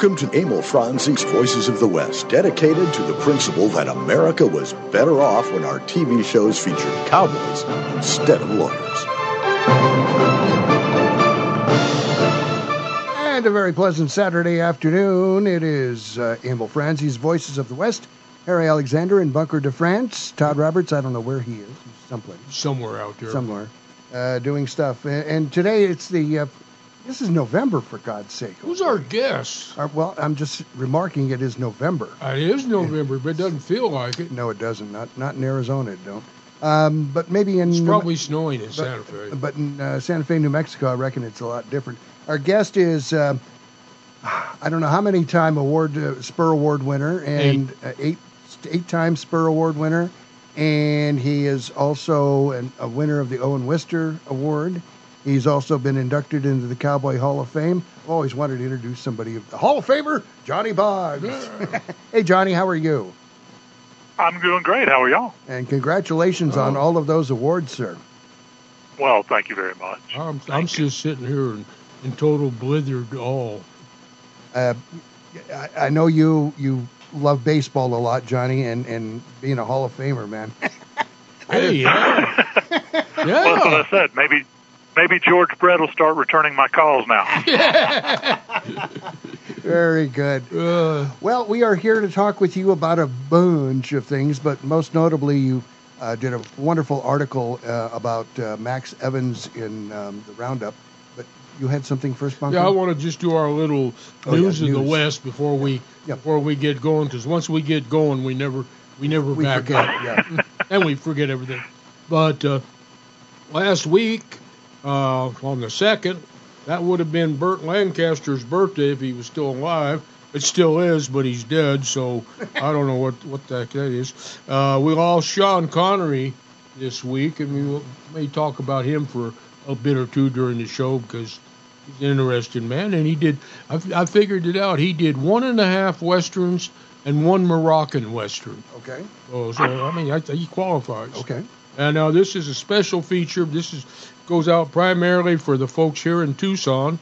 Welcome to Emil Franzi's Voices of the West, dedicated to the principle that America was better off when our TV shows featured cowboys instead of lawyers. And a very pleasant Saturday afternoon. It is uh, Emil Franzi's Voices of the West. Harry Alexander in Bunker de France. Todd Roberts, I don't know where he is. He's someplace. Somewhere out there. Somewhere. Uh, doing stuff. And, and today it's the, uh, this is November, for God's sake. Who's our guest? Uh, well, I'm just remarking it is November. It is November, but it doesn't feel like it. No, it doesn't. Not not in Arizona, it don't. Um, but maybe in It's New- probably snowing in but, Santa Fe. But in uh, Santa Fe, New Mexico, I reckon it's a lot different. Our guest is, uh, I don't know how many time award uh, Spur Award winner and eight. Uh, eight eight time Spur Award winner, and he is also an, a winner of the Owen Wister Award. He's also been inducted into the Cowboy Hall of Fame. Always wanted to introduce somebody, of the Hall of Famer, Johnny Boggs. hey, Johnny, how are you? I'm doing great. How are y'all? And congratulations on Oh. all of those awards, sir. Well, thank you very much. I'm, I'm just sitting here in, in total blithered awe. Uh, I, I know you you love baseball a lot, Johnny, and, and being a Hall of Famer, man. Hey, yeah. Well, that's what. I said. Maybe, maybe George Brett will start returning my calls now. Very good. Uh, Well, we are here to talk with you about a bunch of things, but most notably, you uh, did a wonderful article uh, about uh, Max Evans in um, the Roundup. But you had something first, Bunker? yeah, I want to just do our little Oh, yeah, news of the. West before we Yeah. before we get going, because once we get going, we never we never we back forget. up. Yeah. and we forget everything. But uh, last week, uh, on the second, that would have been Burt Lancaster's birthday if he was still alive. It still is, but he's dead, so I don't know what what the heck that is. Uh, we lost Sean Connery this week, and we will- may talk about him for a bit or two during the show because he's an interesting man, and he did. I, I figured it out. He did one and a half westerns and one Moroccan western. Okay. Oh, so I mean, I, he qualifies. Okay. And now this is a special feature. This is goes out primarily for the folks here in Tucson.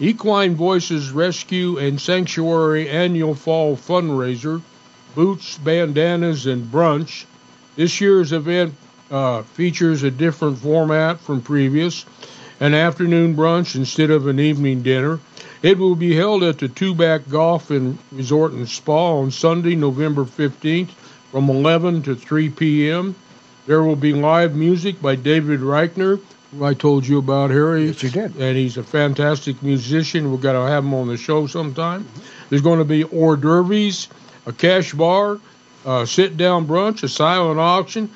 Equine Voices Rescue and Sanctuary Annual Fall Fundraiser, boots, bandanas, and brunch. This year's event uh, features a different format from previous, an afternoon brunch instead of an evening dinner. It will be held at the Tubac Golf and Resort and Spa on Sunday, November 15th from 11 to 3 p.m. There will be live music by David Reichner, I told you about, Harry. Yes, you did. And he's a fantastic musician. We've got to have him on the show sometime. There's going to be hors d'oeuvres, a cash bar, a sit-down brunch, a silent auction,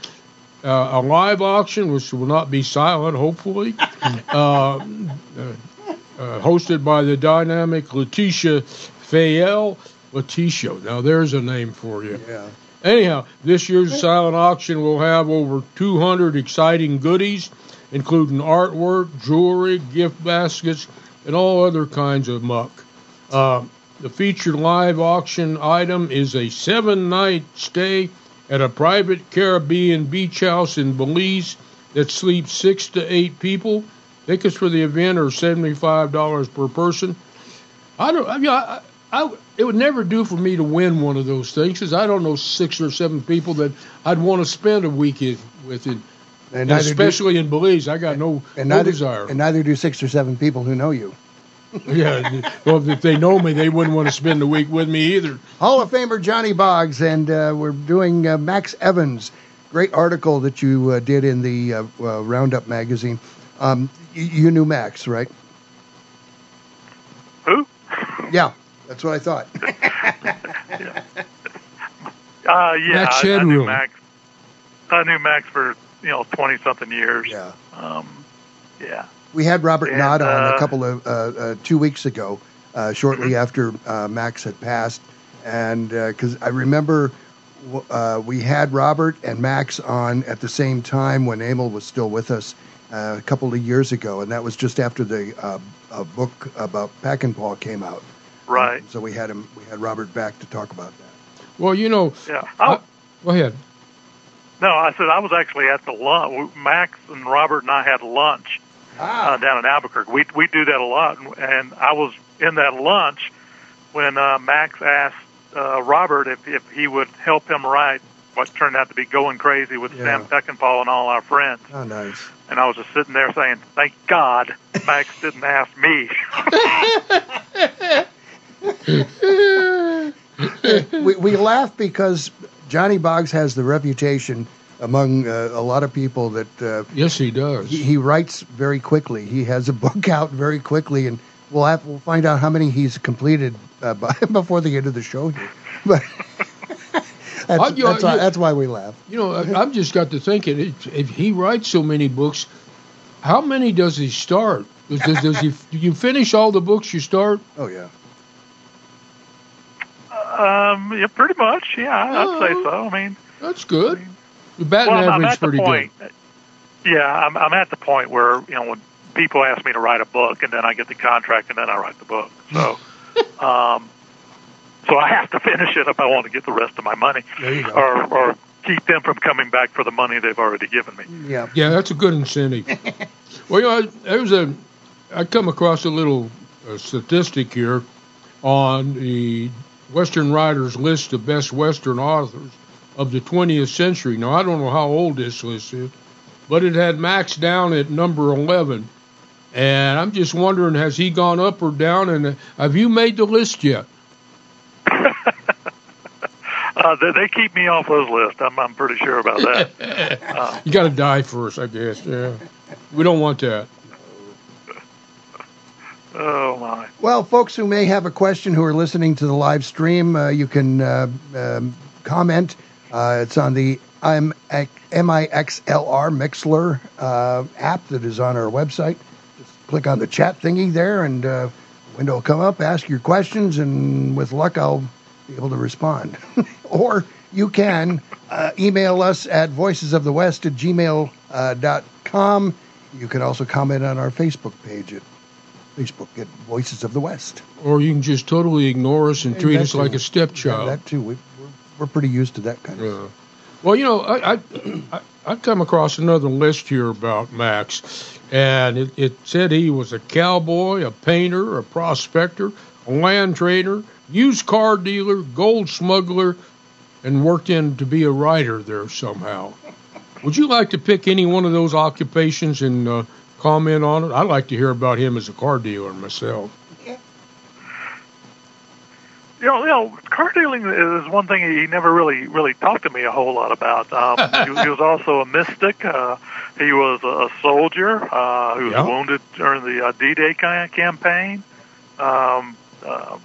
uh, a live auction, which will not be silent, hopefully, uh, uh, uh, hosted by the dynamic Letitia Fayel. Letitia, now there's a name for you. Yeah. Anyhow, this year's silent auction will have over 200 exciting goodies, including artwork, jewelry, gift baskets, and all other kinds of muck. Uh, the featured live auction item is a seven night stay at a private Caribbean beach house in Belize that sleeps six to eight people. Tickets for the event are $75 per person. I don't. I mean, I, I, it would never do for me to win one of those things because I don't know six or seven people that I'd want to spend a weekend with, it, And neither do- especially in Belize. I got no, and no neither, desire. and neither do six or seven people who know you. yeah. Well, if they know me, they wouldn't want to spend the week with me either. Hall of Famer Johnny Boggs, and uh, we're doing uh, Max Evans. Great article that you uh, did in the uh, uh, Roundup magazine. Um, you, you knew Max, right? Who? Yeah, that's what I thought. Uh, yeah, Max I, I knew Max. I knew Max for you know twenty something years. yeah. Um, yeah. We had Robert And, Nott on a uh, couple of uh, uh, two weeks ago, uh, shortly after uh, Max had passed, and because I remember w- uh, we had Robert and Max on at the same time when Emil was still with us uh, a couple of years ago, and that was just after the uh, a book about Paul came out. Right. So we had him, we had Robert back to talk about that. Well, you know, Yeah. I, Uh, go ahead. No, I said I was actually at the lunch. Max and Robert and I had lunch uh, down in Albuquerque. We we do that a lot, and, and I was in that lunch when uh, Max asked uh, Robert if if he would help him write what turned out to be Going Crazy with Yeah. Sam Peckinpah and all our friends. Oh, nice. And I was just sitting there saying, "Thank God Max didn't ask me." we, we laugh because Johnny Boggs has the reputation among uh, a lot of people that uh, Yes, he does. he, he writes very quickly. He has a book out very quickly, and we'll have we'll find out how many he's completed uh, by, before the end of the show here. But that's, you- that's, why, that's why we laugh. You know, I, I've just got to thinking, if, if he writes so many books, how many does he start? Does, does, does he, do you finish all the books you start? Oh yeah. Um, yeah, pretty much. Yeah, I'd say so. I mean, That's good. Your batting well, average at the pretty point. Yeah, I'm, I'm at the point where you know when people ask me to write a book, and then I get the contract, and then I write the book. So, um, so I have to finish it if I want to get the rest of my money, There you go. or or keep them from coming back for the money they've already given me. Yeah. Yeah, that's a good incentive. well, you know, I- there's a, I come across a little uh, statistic here on the Western Writers list of best Western authors of the 20th century. Now, I don't know how old this list is, but it had Max down at number 11. And I'm just wondering, has he gone up or down? And uh, have you made the list yet? Uh, they, they keep me off those lists. I'm I'm pretty sure about that. You got to die first, I guess. Yeah, we don't want that. Oh my. Well, folks who may have a question who are listening to the live stream, uh, you can uh, um, comment. Uh, it's on the MIXLR Mixler uh, app that is on our website. Just click on the chat thingy there, and uh, window will come up. Ask your questions, and with luck, I'll be able to respond. or you can uh, email us at voicesofthewest at gmail uh. You can also comment on our Facebook page at Facebook at Voices of the West. Or you can just totally ignore us and treat us like a stepchild. That too. We, we're, we're pretty used to that kind of. Yeah. Well, you know, I, I I I come across another list here about Max, and it, it said he was a cowboy, a painter, a prospector, a land trader, used car dealer, gold smuggler, and worked in to be a writer there somehow. Would you like to pick any one of those occupations and uh, comment on it? I'd like to hear about him as a car dealer myself. You know, you know, car dealing is one thing he never really, really talked to me a whole lot about. Um, he, he was also a mystic. Uh, he was a soldier uh, who was Yeah. wounded during the uh, D-Day campaign. Um, uh,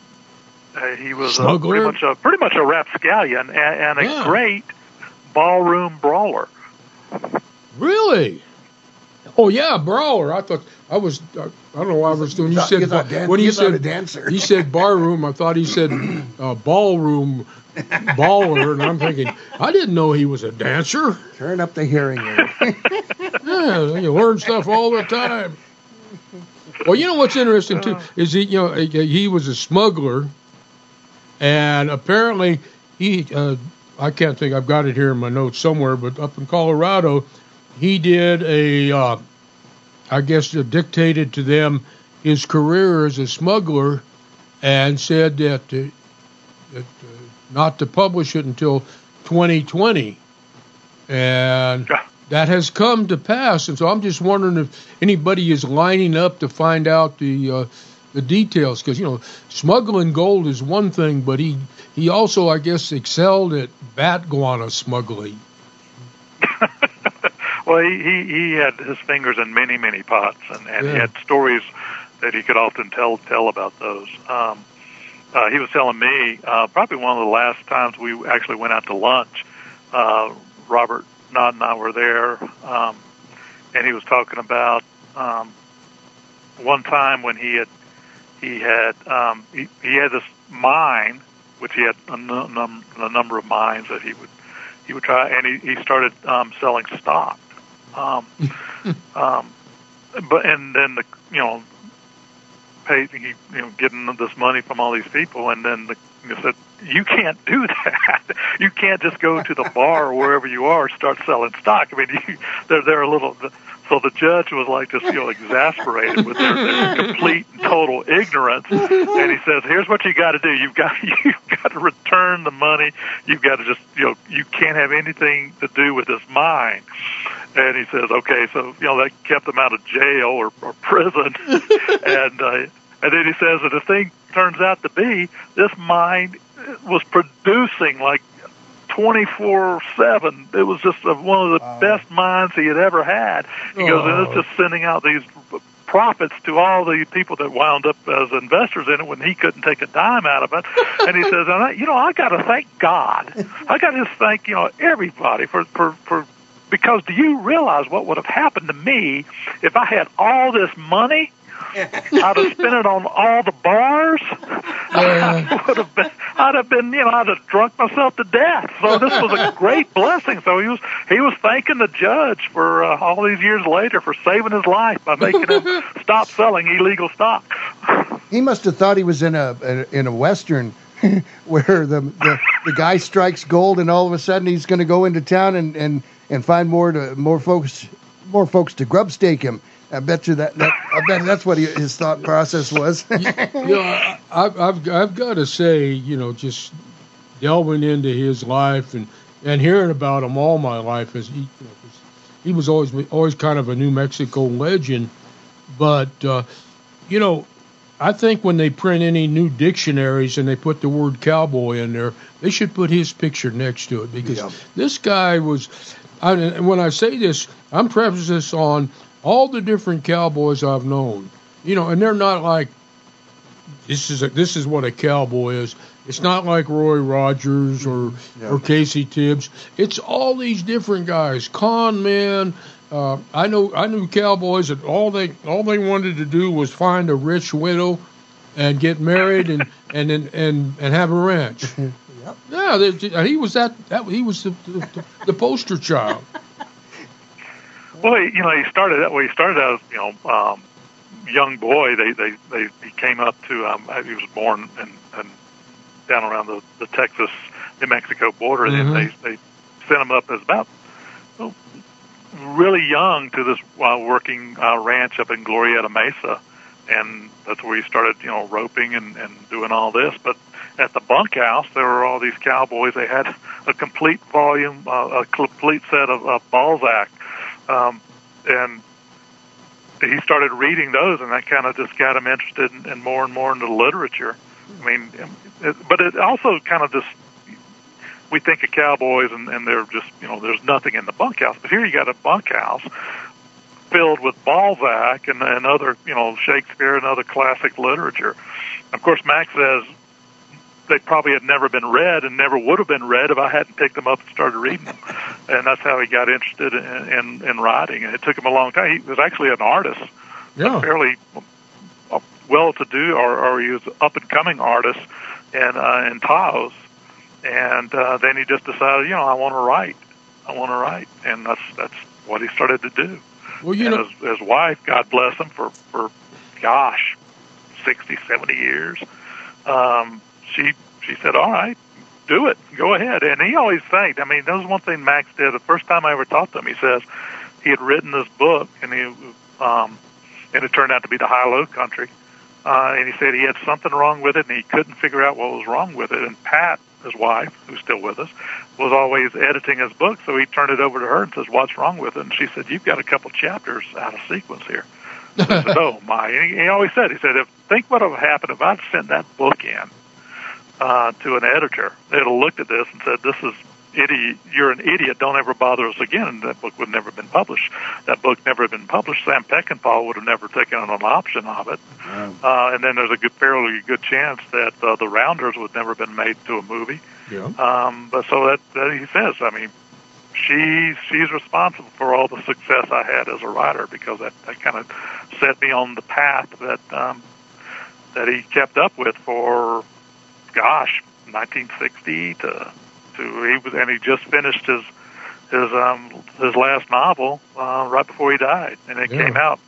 uh, he was uh, pretty much a pretty much a rapscallion and, and a Yeah. great ballroom brawler. Really? Oh yeah, brawler. I thought I was. I don't know why I was doing. You said you dan- when he you said a dancer. He said barroom. I thought he said uh, ballroom baller, and I'm thinking I didn't know he was a dancer. Turn up the hearing aid. Yeah, you learn stuff all the time. Well, you know what's interesting too is he, you know, he he was a smuggler, and apparently he, uh, I can't think, I've got it here in my notes somewhere, but up in Colorado, he did a, uh, I guess, uh, dictated to them his career as a smuggler, and said that, uh, that uh, not to publish it until 2020, and Yeah. that has come to pass. And so I'm just wondering if anybody is lining up to find out the uh, the details, because you know, smuggling gold is one thing, but he he also, I guess, excelled at bat guano smuggling. Well, he, he he had his fingers in many many pots, and, and he had stories that he could often tell tell about those. Um, uh, he was telling me uh, probably one of the last times we actually went out to lunch. Uh, Robert Nott and I were there, um, and he was talking about um, one time when he had he had um, he, he had this mine, which he had a, num- a number of mines that he would he would try, and he, he started um, selling stock. Um, um, but and then the you know pay he you know getting this money from all these people, and then the he said you can't do that. you can't just go to the bar or wherever you are start selling stock. I mean, you, they're they're a little So the judge was like just, you know, exasperated with their, their complete and total ignorance. And he says, here's what you got to do. You've got, you've got to return the money. You've got to just, you know, you can't have anything to do with this mine. And he says, okay, so, you know, that kept them out of jail or, or prison. and, uh, and then he says that the thing turns out to be this mine was producing like 24 7. It was just one of the uh, best minds he had ever had. He goes, and it's just sending out these profits to all the people that wound up as investors in it when he couldn't take a dime out of it. and he says, and I, you know, I got to thank God. I got to thank, you know, everybody for, for, for, because do you realize what would have happened to me if I had all this money I'd have spent it on all the bars. I would have been, I'd have been, you know, I'd have drunk myself to death. So this was a great blessing. So he was, he was thanking the judge for uh, all these years later for saving his life by making him stop selling illegal stock. He must have thought he was in a in a western. where the, the the guy strikes gold and all of a sudden he's going to go into town and, and, and find more to more folks more folks to grub stake him I bet you that, that I bet that's what he, his thought process was. you, know, I, I've I've got to say, you know, just delving into his life and and hearing about him all my life, as he you know, he was always always kind of a New Mexico legend, but uh, you know. I think when they print any new dictionaries and they put the word cowboy in there, they should put his picture next to it because yeah. this guy was. I, and when I say this, I'm prefacing this on all the different cowboys I've known, you know, and they're not like this is a, this is what a cowboy is. It's not like Roy Rogers or yeah. or Casey Tibbs. It's all these different guys, con men. Uh, I know I knew cowboys that all they all they wanted to do was find a rich widow and get married and and and and, and have a ranch. yep. Yeah, they, he was that, that he was the, the, the poster child. Well, you know, he started that way. He started as you know, um, young boy. They they they he came up to. Um, he was born in, in down around the, the Texas New Mexico border, and mm-hmm. they they sent him up as about well, really young to this uh, working uh, ranch up in Glorieta Mesa, and that's where he started, you know, roping and, and doing all this. But at the bunkhouse, there were all these cowboys. They had a complete volume, uh, a complete set of uh, Balzac um, and he started reading those, and that kind of just got him interested in, in more and more into literature. I mean, it, but it also kind of just we think of cowboys, and, and they're just you know there's nothing in the bunkhouse, but here you got a bunkhouse filled with Balzac and, and other you know Shakespeare and other classic literature. Of course, Max says they probably had never been read and never would have been read if I hadn't picked them up and started reading them. And that's how he got interested in, in, in writing. And it took him a long time. He was actually an artist, yeah. a fairly well-to-do, or, or he was up and coming artist in uh, in Taos. And uh, then he just decided, you know, I want to write. I want to write, and that's that's what he started to do. Well, you and know, his, his wife, God bless him, for for gosh, sixty, seventy years. Um, she she said, "All right, do it, go ahead." And he always thanked. I mean, that was one thing Max did. The first time I ever talked to him, he says he had written this book, and he um, and it turned out to be the High Low Country. Uh, and he said he had something wrong with it, and he couldn't figure out what was wrong with it. And Pat, his wife, who's still with us, was always editing his book, so he turned it over to her and says, "What's wrong with it?" And she said, "You've got a couple chapters out of sequence here." So said, "Oh my!" And he, he always said, "He said, if think what would have happened if I'd sent that book in." Uh, to an editor. They'd have looked at this and said, "This is idiot. You're an idiot. Don't ever bother us again." And that book would never have been published. That book never have been published. Sam Peckinpah would have never taken on an option of it. Uh, and then there's a good, fairly good chance that uh, the Rounders would never have been made to a movie. Yeah. Um, but so that, that he says, I mean, she she's responsible for all the success I had as a writer because that that kind of set me on the path that um, that he kept up with for gosh, 1960 to to he was and he just finished his his um his last novel uh, right before he died, and it yeah. came out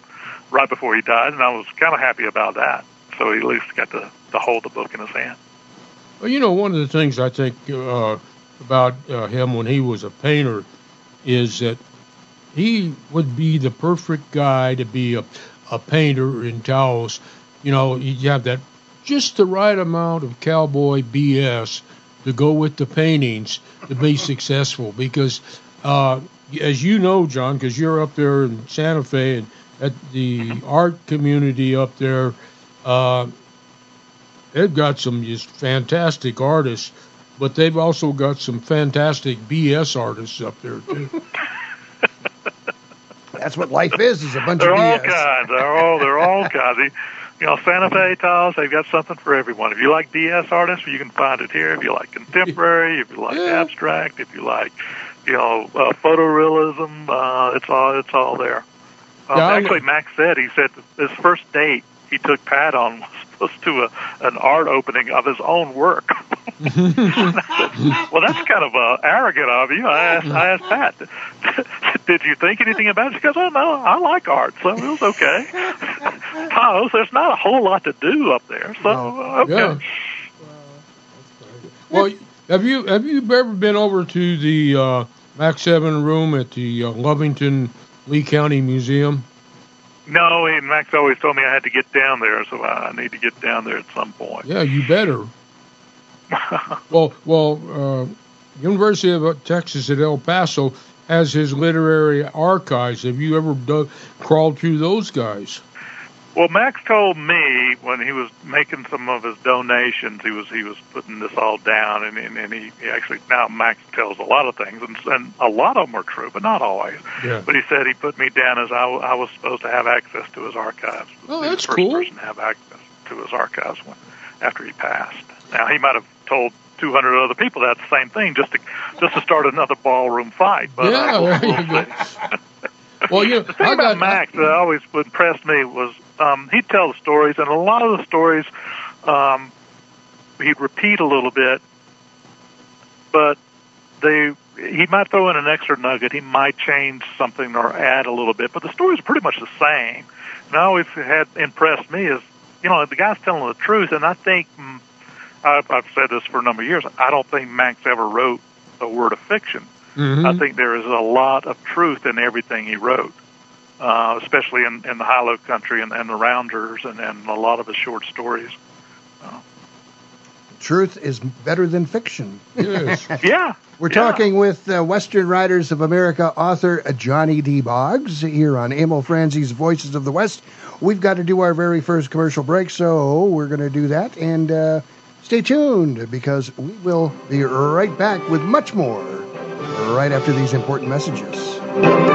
right before he died, and I was kind of happy about that. So he at least got to to hold the book in his hand. Well, you know, one of the things I think uh, about uh, him when he was a painter is that he would be the perfect guy to be a, a painter in Taos. You know, you have that just the right amount of cowboy BS to go with the paintings to be successful. Because, uh, as you know, John, because you're up there in Santa Fe and at the art community up there, uh, they've got some just fantastic artists, but they've also got some fantastic BS artists up there too. That's what life is, is a bunch they're of all kinds. They're all they're all kinds. You know, Santa Fe Taos, they've got something for everyone. If you like BS artists, you can find it here. If you like contemporary, if you like Yeah. abstract, if you like, you know, uh, photorealism, uh, it's all it's all there. Um, Yeah, actually, Max said he said his first date he took Pat on was supposed to a, an art opening of his own work. well, that's kind of uh, arrogant of you. I asked, I asked Pat, did you think anything about it? She goes, oh, no, I like art, so it was okay. Taos, there's not a whole lot to do up there, so uh, okay. Yeah. Well, have you have you ever been over to the uh, Max Evans room at the uh, Lovington Lea County Museum? No, and Max always told me I had to get down there, so I need to get down there at some point. Yeah, you better. Well, well, uh, University of Texas at El Paso has his literary archives. Have you ever crawled through those guys? Well, Max told me when he was making some of his donations, he was he was putting this all down, and and, and he, he actually now Max tells a lot of things, and, and a lot of them are true, but not always. Yeah. But he said he put me down as I, w- I was supposed to have access to his archives. Oh, He was that's the first cool. person to have access to his archives when after he passed. Now he might have told 200 other people that the same thing just to just to start another ballroom fight. But Yeah, uh, there you go. Well, you know, the thing I about got Max that always impressed me was um, he'd tell the stories, and a lot of the stories um, he'd repeat a little bit, but they he might throw in an extra nugget. He might change something or add a little bit, but the stories are pretty much the same. And I always had impressed me is you know the guy's telling the truth, and I think mm, I've, I've said this for a number of years. I don't think Max ever wrote a word of fiction. Mhm. I think there is a lot of truth in everything he wrote, uh, especially in, in the High Low Country and, and the Rounders and, and a lot of his short stories. Truth is better than fiction. yes. Yeah. We're yeah. talking with uh, Western Writers of America author uh, Johnny D. Boggs here on Emil Franzi's Voices of the West. We've got to do our very first commercial break, so we're going to do that. And uh, stay tuned because we will be right back with much more right after these important messages.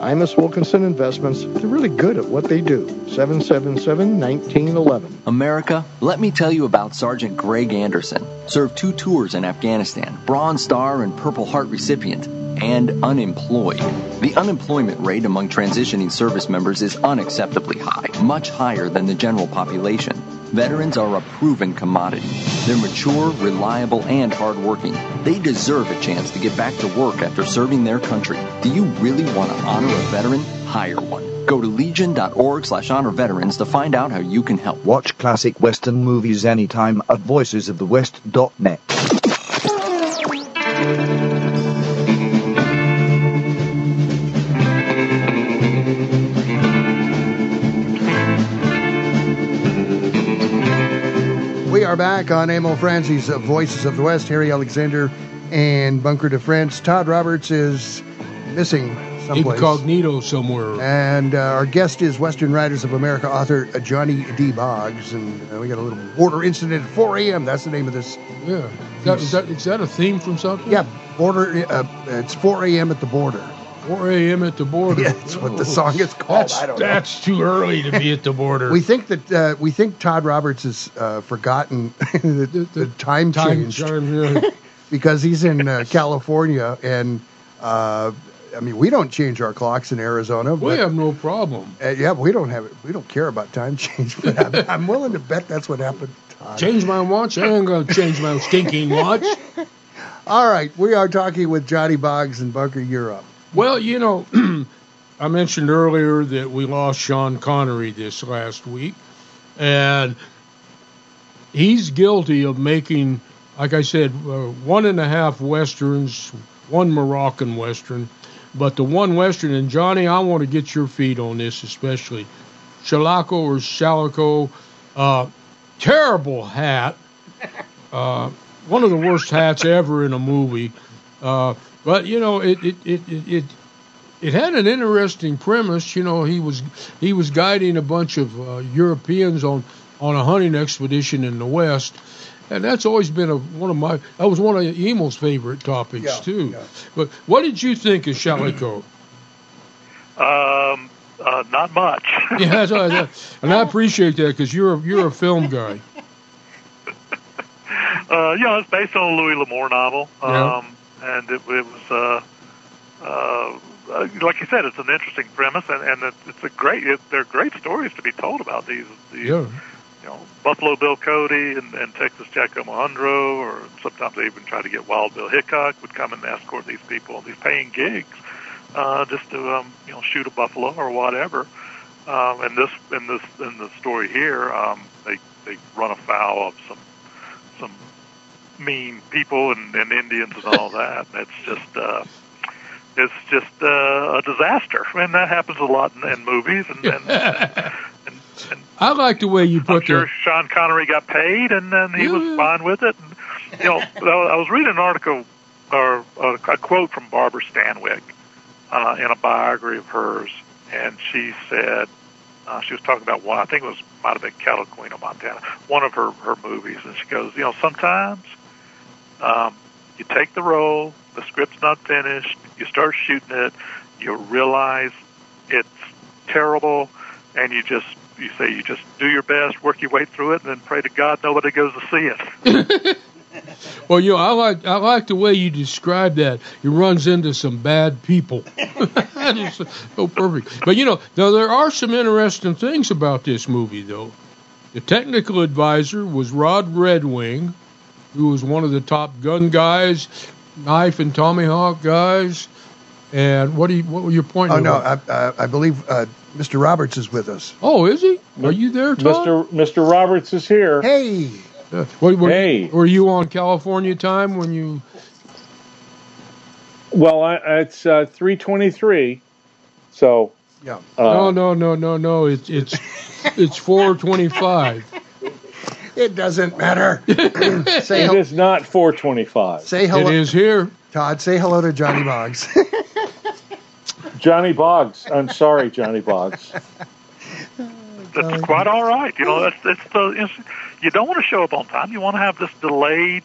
Imus Wilkinson Investments, they're really good at what they do. 777-1911. America, let me tell you about Sergeant Greg Anderson. Served two tours in Afghanistan, Bronze Star and Purple Heart recipient, and unemployed. The unemployment rate among transitioning service members is unacceptably high, much higher than the general population. Veterans are a proven commodity. They're mature, reliable, and hardworking. They deserve a chance to get back to work after serving their country. Do you really want to honor a veteran? Hire one. Go to legion.org slash honor veterans to find out how you can help. Watch classic Western movies anytime at voicesofthewest.net. are back on Emil Franzi's of Voices of the West. Harry Alexander and Bunker DeFrance. Todd Roberts is missing someplace. Incognito somewhere. And uh, our guest is Western Writers of America author uh, Johnny D. Boggs. And uh, we got a little border incident at 4 a.m. That's the name of this. Yeah. Is that, is that, is that a theme from something? Yeah, border. Uh, it's 4 a.m. at the border. 4 a.m. at the border. Yeah, that's what the song is called. That's, I don't know. that's too early to be at the border. We think that uh, we think Todd Roberts has uh, forgotten the, the, the time, Time, changed because he's in uh, California, and uh, I mean we don't change our clocks in Arizona. we But, have no problem. uh, yeah, we don't have it. We don't care about time change. But I'm, I'm willing to bet that's what happened. to. Change my watch? I ain't going to change my stinking watch. All right, we are talking with Johnny Boggs and Bunker Europe. Well, you know, I mentioned earlier that we lost Sean Connery this last week, and he's guilty of making, like I said, uh, one and a half westerns, one Moroccan western, but the one western. And Johnny, I want to get your feet on this, especially Shalako or Shalako, uh, terrible hat, uh, one of the worst hats ever in a movie. But you know, it it, it it it it had an interesting premise. You know, he was he was guiding a bunch of uh, Europeans on on a hunting expedition in the West, and that's always been a one of my that was one of Emil's favorite topics Yeah, too. yeah. But what did you think of Shalako? Um, uh, not much. yeah, that's, uh, and I appreciate that because you're a, you're a film guy. Uh, you know, it's based on a Louis L'Amour novel, Yeah. um, and it, it was, uh, uh, uh, like you said, it's an interesting premise, and, and it, it's a great. It, they're great stories to be told about these. these Yeah. You know, Buffalo Bill Cody and, and Texas Jack Omohundro, or sometimes they even try to get Wild Bill Hickok would come and escort these people on these paying gigs, uh, just to um, you know shoot a buffalo or whatever. Um, and this in this in the story here, um, they they run afoul of some mean people and, and Indians and all that. And it's just uh, it's just uh, a disaster, and that happens a lot in, in movies. And, and, and, and I like the way you I'm put sure the Sean Connery got paid, and then he was fine with it. And, you know, I was reading an article or a, a quote from Barbara Stanwyck uh, in a biography of hers, and she said uh, she was talking about one. I think it was might have been Cattle Queen of Montana, one of her her movies, and she goes, you know, sometimes um, you take the role, the script's not finished, you start shooting it, you realize it's terrible, and you just you say you just do your best, work your way through it, and then pray to God nobody goes to see it. Well, you know, I like I like the way you describe that. He runs into some bad people. that is so perfect. But you know, now there are some interesting things about this movie, though. The technical advisor was Rod Redwing, who was one of the top gun guys, knife and tomahawk guys. And what do you, what were your point? Oh no, I, I, I believe uh, Mr. Roberts is with us. oh, is he? Are you there, Tom? Mr. Mr. Roberts is here. Hey, Uh, what, were, Hey. were you on California time when you? Well, I, it's uh, 323. So, yeah. uh, no, no, no, no, no. It's it's it's four twenty-five. It doesn't matter. say it hel- is not 425. say hello, is here. Todd. Say hello to Johnny Boggs. Johnny Boggs. I'm sorry, Johnny Boggs. That's quite all right. You know, that's that's the it's, you don't want to show up on time. You want to have this delayed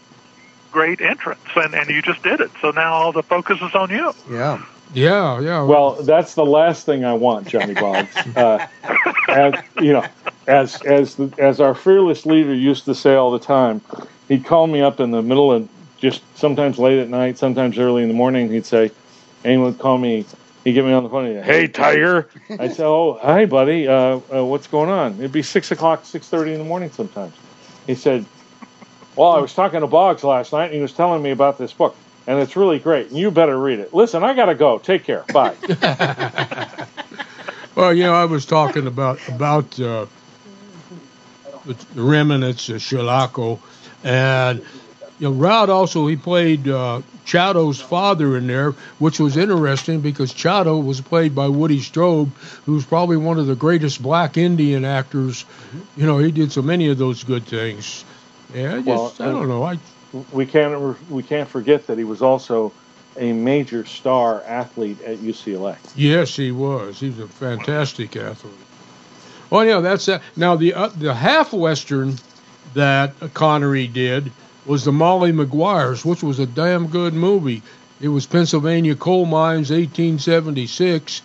great entrance, and and you just did it. So now all the focus is on you. yeah. Yeah, yeah. Well, that's the last thing I want, Johnny Boggs. Uh, as, you know, as as the, as our fearless leader used to say all the time, he'd call me up in the middle of just sometimes late at night, sometimes early in the morning. He'd say, anyone would call me. He'd get me on the phone. And he'd, hey, Tiger. I'd say, oh, hi, buddy. Uh, uh, what's going on? It'd be six o'clock, six thirty in the morning sometimes. He said, well, I was talking to Boggs last night, and he was telling me about this book and it's really great. And you better read it. Listen, I got to go. Take care. Bye. well, you know, I was talking about about uh, the remnants of Shalako, and you know, Rod also he played uh, Chato's father in there, which was interesting because Chato was played by Woody Strode, who's probably one of the greatest black Indian actors. You know, he did so many of those good things. Yeah, I just Well, I don't know. I we can't we can't forget that he was also a major star athlete at UCLA. Yes, he was. He was a fantastic athlete. Oh yeah, that's that. Now the uh, the half western that Connery did was the Molly Maguires, which was a damn good movie. It was Pennsylvania coal mines, 1876,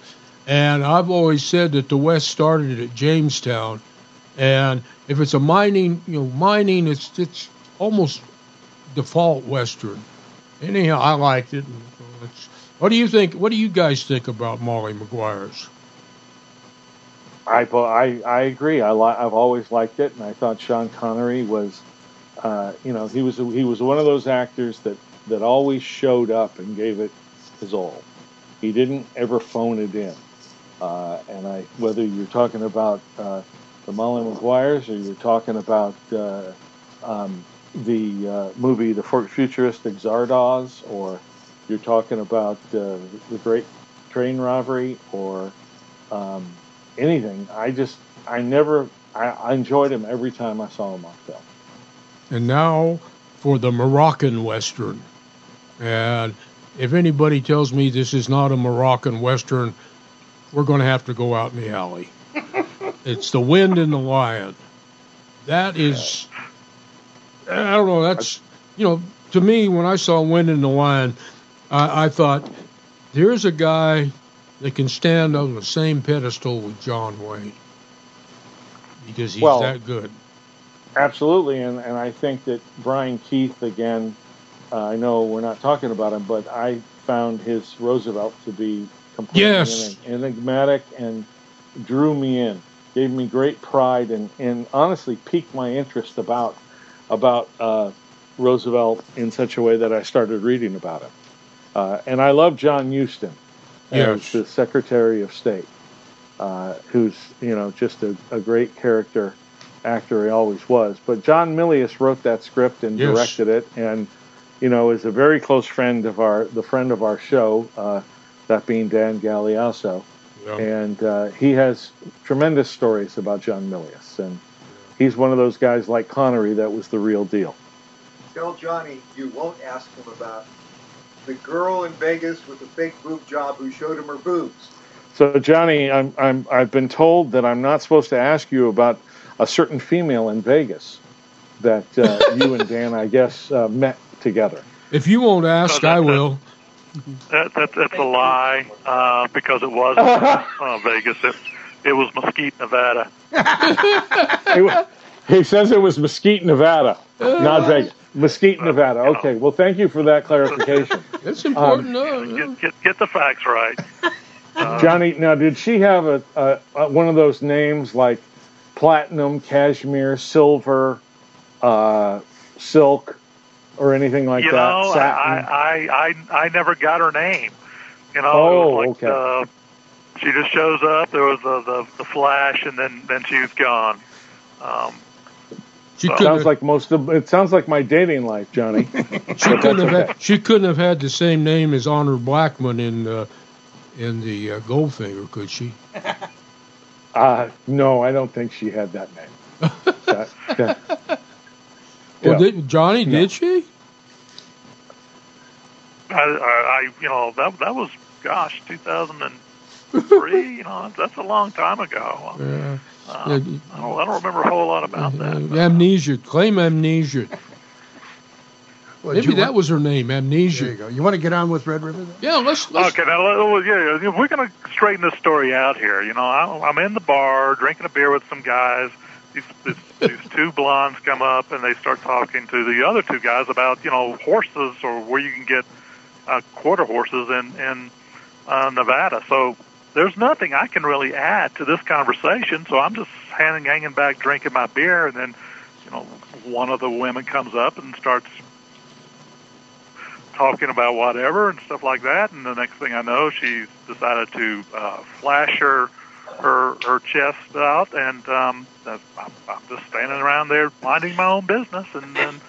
and I've always said that the West started at Jamestown, and if it's a mining, you know, mining, it's it's almost default western. Anyhow, I liked it. What do you think? What do you guys think about Molly Maguires? I I I agree. I li- I've always liked it, and I thought Sean Connery was, uh, you know, he was he was one of those actors that that always showed up and gave it his all. He didn't ever phone it in. Uh, and I, whether you're talking about uh, the Molly Maguires or you're talking about uh, um, the uh, movie The Futuristic Zardoz, or you're talking about uh, the Great Train Robbery, or um, anything. I just, I never, I, I enjoyed him every time I saw him on film. And now for the Moroccan Western. And if anybody tells me this is not a Moroccan Western, we're going to have to go out in the alley. it's The Wind and the Lion. That is, I don't know, that's, you know, to me, when I saw Wind in the Lion, I, I thought, there's a guy that can stand on the same pedestal with John Wayne because he's Well, that good. Absolutely, and, and I think that Brian Keith again. Uh, I know we're not talking about him, but I found his Roosevelt to be completely Yes. enigmatic and drew me in, gave me great pride, and, and honestly piqued my interest about about uh, Roosevelt in such a way that I started reading about him. Uh, and I love John Huston as Yes. the Secretary of State, uh, who's you know just a, a great character actor he always was. But John Milius wrote that script and Yes. directed it, and you know is a very close friend of our the friend of our show, uh, that being Dan Gagliasso, Yeah. and uh, he has tremendous stories about John Milius, and he's one of those guys like Connery that was the real deal. Tell Johnny you won't ask him about the girl in Vegas with the fake boob job who showed him her boobs. So Johnny, I'm, I'm I've been told that I'm not supposed to ask you about a certain female in Vegas that uh, you and Dan, I guess, uh, met together. If you won't ask, I will. That, that, that's a lie uh, because it was uh, Vegas. It, it was Mesquite, Nevada. He, he says it was Mesquite, Nevada, not Vegas. Mesquite, Nevada. Okay. Well, thank you for that clarification. It's important. no, no. Get, get, get the facts right. Johnny, now did she have a, a, a one of those names like platinum, cashmere, silver, uh, silk, or anything like you that? know, I, I, I, I never got her name. You know, Oh, it was like, okay. uh, she just shows up. There was the, the, the flash, and then, then she was gone. Um, She Well, couldn't sounds like most of it sounds like my dating life, Johnny. she couldn't have that's had, she couldn't have had the same name as Honor Blackman in uh, in the uh, Goldfinger, could she? Uh, no, I don't think she had that name. That- that- Well, Yeah. did, Johnny, No. did she? I, I, I, you know, that that was, gosh, 2003. you know, that's a long time ago. Yeah. Uh, Yeah, I don't, I don't remember a whole lot about that. Uh, amnesia. Claim amnesia. Well, Maybe that want- was her name, Amnesia. There you go. You want to get on with Red River? Then? Yeah, let's. let's Okay, now let- yeah, yeah, we're going to straighten this story out here. You know, I, I'm in the bar drinking a beer with some guys. These, these, these two blondes come up and they start talking to the other two guys about you know horses or where you can get uh, quarter horses in in uh, Nevada. So there's nothing I can really add to this conversation. So I'm just hanging hanging back drinking my beer, and then you know one of the women comes up and starts talking about whatever and stuff like that. And the next thing I know, she's decided to uh, flash her her her chest out, and um, I'm, I'm just standing around there minding my own business. And then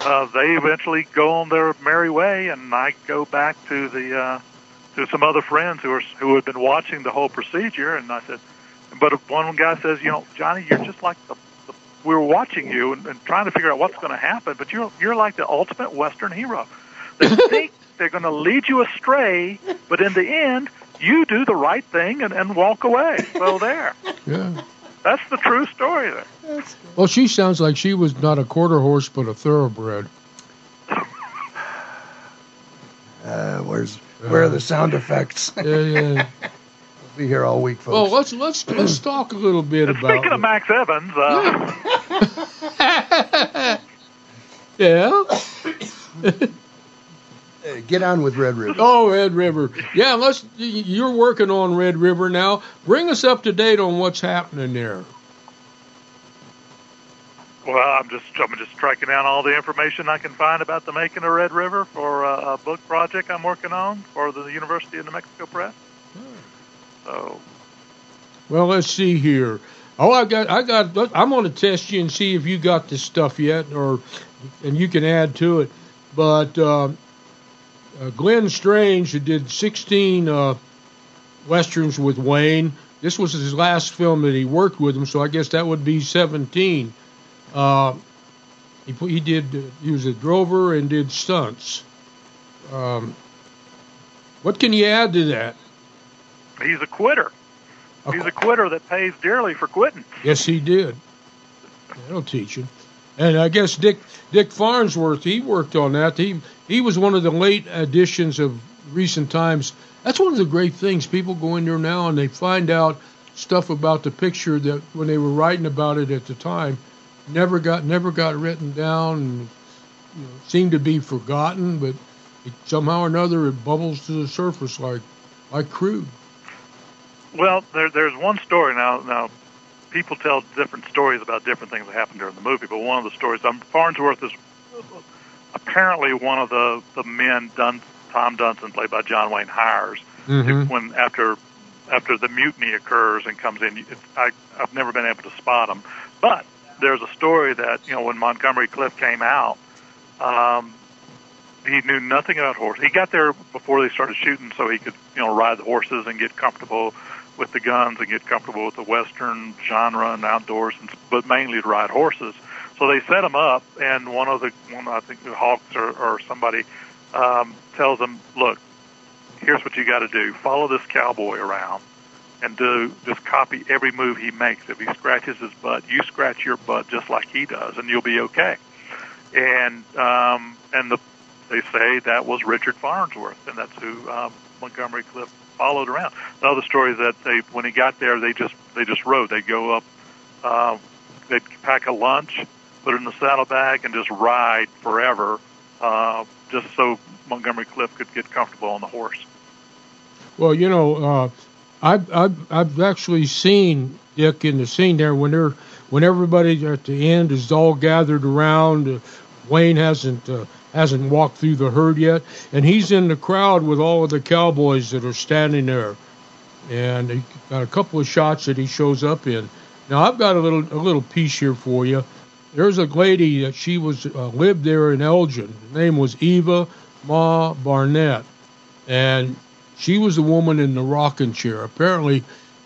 uh, they eventually go on their merry way, and I go back to the uh, to some other friends who are who had been watching the whole procedure, and I said, but one guy says, you know, Johnny, you're just like the we were watching you and, and trying to figure out what's going to happen, but you're you're like the ultimate Western hero. They think they're going to lead you astray, but in the end, you do the right thing and, and walk away. Well, there, Yeah. that's the true story. There. Well, she sounds like she was not a quarter horse, but a thoroughbred. Uh, where's where are the sound effects? Yeah, yeah. We'll be here all week, folks. well, let's let's let's talk a little bit And about. speaking of Max Evans, uh, yeah. Hey, get on with Red River. Oh, Red River. Yeah, let's. You're working on Red River now. Bring us up to date on what's happening there. Well, I'm just I'm just tracking down all the information I can find about the making of Red River for uh, a book project I'm working on for the University of New Mexico Press. So Well, let's see here. Oh, I got, I got. I'm going to test you and see if you got this stuff yet, or and you can add to it. But uh, uh, Glenn Strange, who did 16 uh, westerns with Wayne, this was his last film that he worked with him, so I guess that would be 17. Uh, he he did. He was a drover and did stunts. Um, what can you add to that? he's a quitter. He's a quitter that pays dearly for quitting. Yes, he did. That'll teach him. And I guess Dick Dick Farnsworth, he worked on that. He he was one of the late additions of recent times. That's one of the great things. People go in there now and they find out stuff about the picture that when they were writing about it at the time never got never got written down and you know, seemed to be forgotten, but it, somehow or another it bubbles to the surface like like crude. Well, there, there's one story now. Now, people tell different stories about different things that happened during the movie, but one of the stories, um, Farnsworth is apparently one of the the men, Dun, Tom Dunson, played by John Wayne hires Mhm. when after after the mutiny occurs and comes in. It's, I I've never been able to spot him, but there's a story that you know when Montgomery Clift came out. Um, he knew nothing about horses. He got there before they started shooting, so he could, you know, ride the horses and get comfortable with the guns and get comfortable with the western genre and outdoors, and, but mainly to ride horses. So they set him up, and one of the, one I think the Hawks or, or somebody um, tells him, "Look, here's what you got to do: follow this cowboy around." And do just copy every move he makes. If he scratches his butt, you scratch your butt just like he does, and you'll be okay. And um, and the they say that was Richard Farnsworth, and that's who um, Montgomery Clift followed around. Another story is that they, when he got there, they just they just rode. They go up, uh, they'd pack a lunch, put it in the saddlebag, and just ride forever, uh, just so Montgomery Clift could get comfortable on the horse. Well, you know, uh, I've, I've I've actually seen Dick in the scene there when they're when everybody at the end is all gathered around. Uh, Wayne hasn't uh, hasn't walked through the herd yet, and he's in the crowd with all of the cowboys that are standing there, and he got a couple of shots that he shows up in. Now I've got a little a little piece here for you. There's a lady that she was uh, lived there in Elgin. Her name was Eva Ma Barnett, and she was the woman in the rocking chair. Apparently,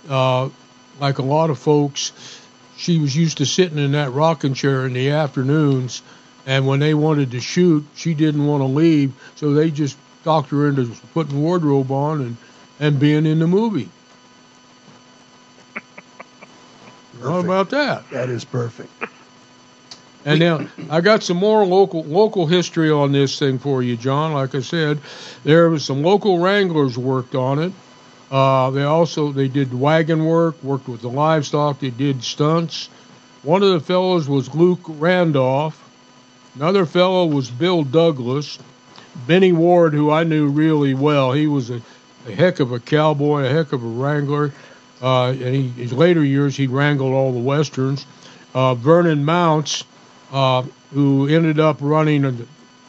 uh, like a lot of folks, she was used to sitting in that rocking chair in the afternoons, and when they wanted to shoot, she didn't want to leave, so they just talked her into putting wardrobe on and and being in the movie. How about that? That is perfect. And now I got some more local local history on this thing for you, John. Like I said, there was some local wranglers worked on it. Uh, they also they did wagon work, worked with the livestock. They did stunts. One of the fellows was Luke Randolph. Another fellow was Bill Douglas. Benny Ward, who I knew really well, he was a, a heck of a cowboy, a heck of a wrangler. Uh, and he, his later years, he wrangled all the westerns. Uh, Vernon Mounts, uh, who ended up running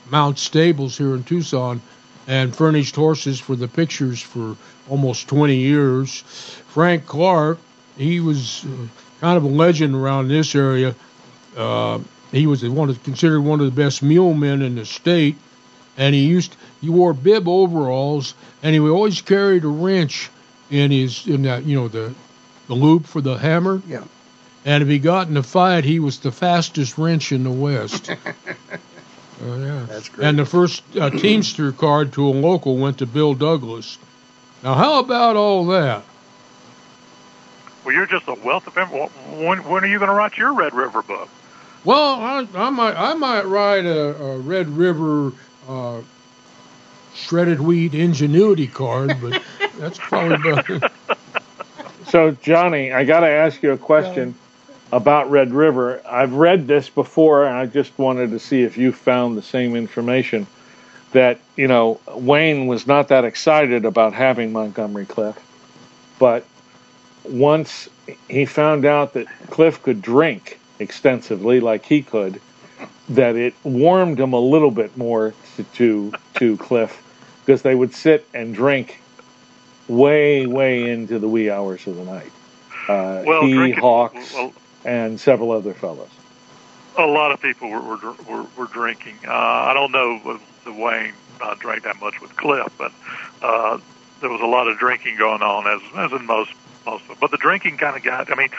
Mount Stables here in Tucson and furnished horses for the pictures for almost 20 years. Frank Clark, he was uh, kind of a legend around this area. Uh, he was one of, considered one of the best mule men in the state, and he used he wore bib overalls, and he always carried a wrench in his in that you know the the loop for the hammer. Yeah. And if he got in a fight, he was the fastest wrench in the West. Oh yeah, That's great. And the first uh, Teamster card to a local went to Bill Douglas. Now, how about all that? Well, you're just a wealth of info. When, when are you going to write your Red River book? Well, I, I might I might write a, a Red River uh, shredded wheat ingenuity card, but that's probably about So, Johnny, I got to ask you a question about Red River. I've read this before, and I just wanted to see if you found the same information. That you know, Wayne was not that excited about having Montgomery Clift, but once he found out that Clift could drink extensively, like he could, that it warmed him a little bit more to to, to Clift because they would sit and drink way, way into the wee hours of the night. Uh, Well, he, drinking- Hawks, well- and several other fellows. A lot of people were were, were, were drinking. Uh, I don't know the Wayne uh, drank that much with Clift, but uh, there was a lot of drinking going on, as as in most most. Of But the drinking kind of got. I mean,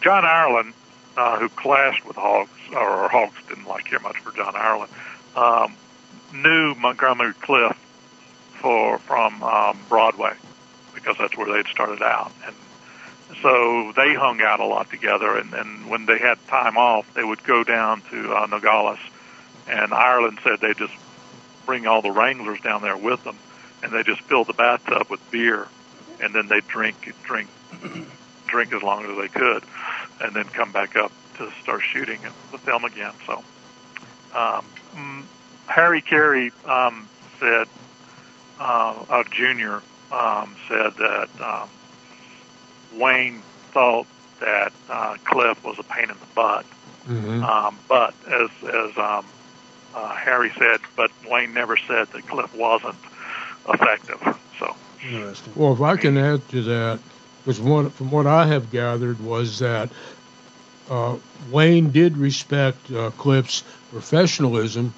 John Ireland, uh, who clashed with Hawks, or Hawks didn't like care much for John Ireland, um, knew Montgomery Clift for from um, Broadway because that's where they'd started out, and so they hung out a lot together. And, and when they had time off, they would go down to uh, Nogales, and Ireland said they just bring all the Wranglers down there with them, and they just fill the bathtub with beer, and then they drink drink drink as long as they could, and then come back up to start shooting the film again. So um, mm, Harry Carey um, said, uh, uh, Junior um, said that um, Wayne thought that uh, Clift was a pain in the butt. Mhm. Um, but as as um, uh, Harry said, but Wayne never said that Clift wasn't effective. So Interesting. Well, if I can add to that, because what, from what I have gathered was that uh, Wayne did respect uh, Clift's professionalism,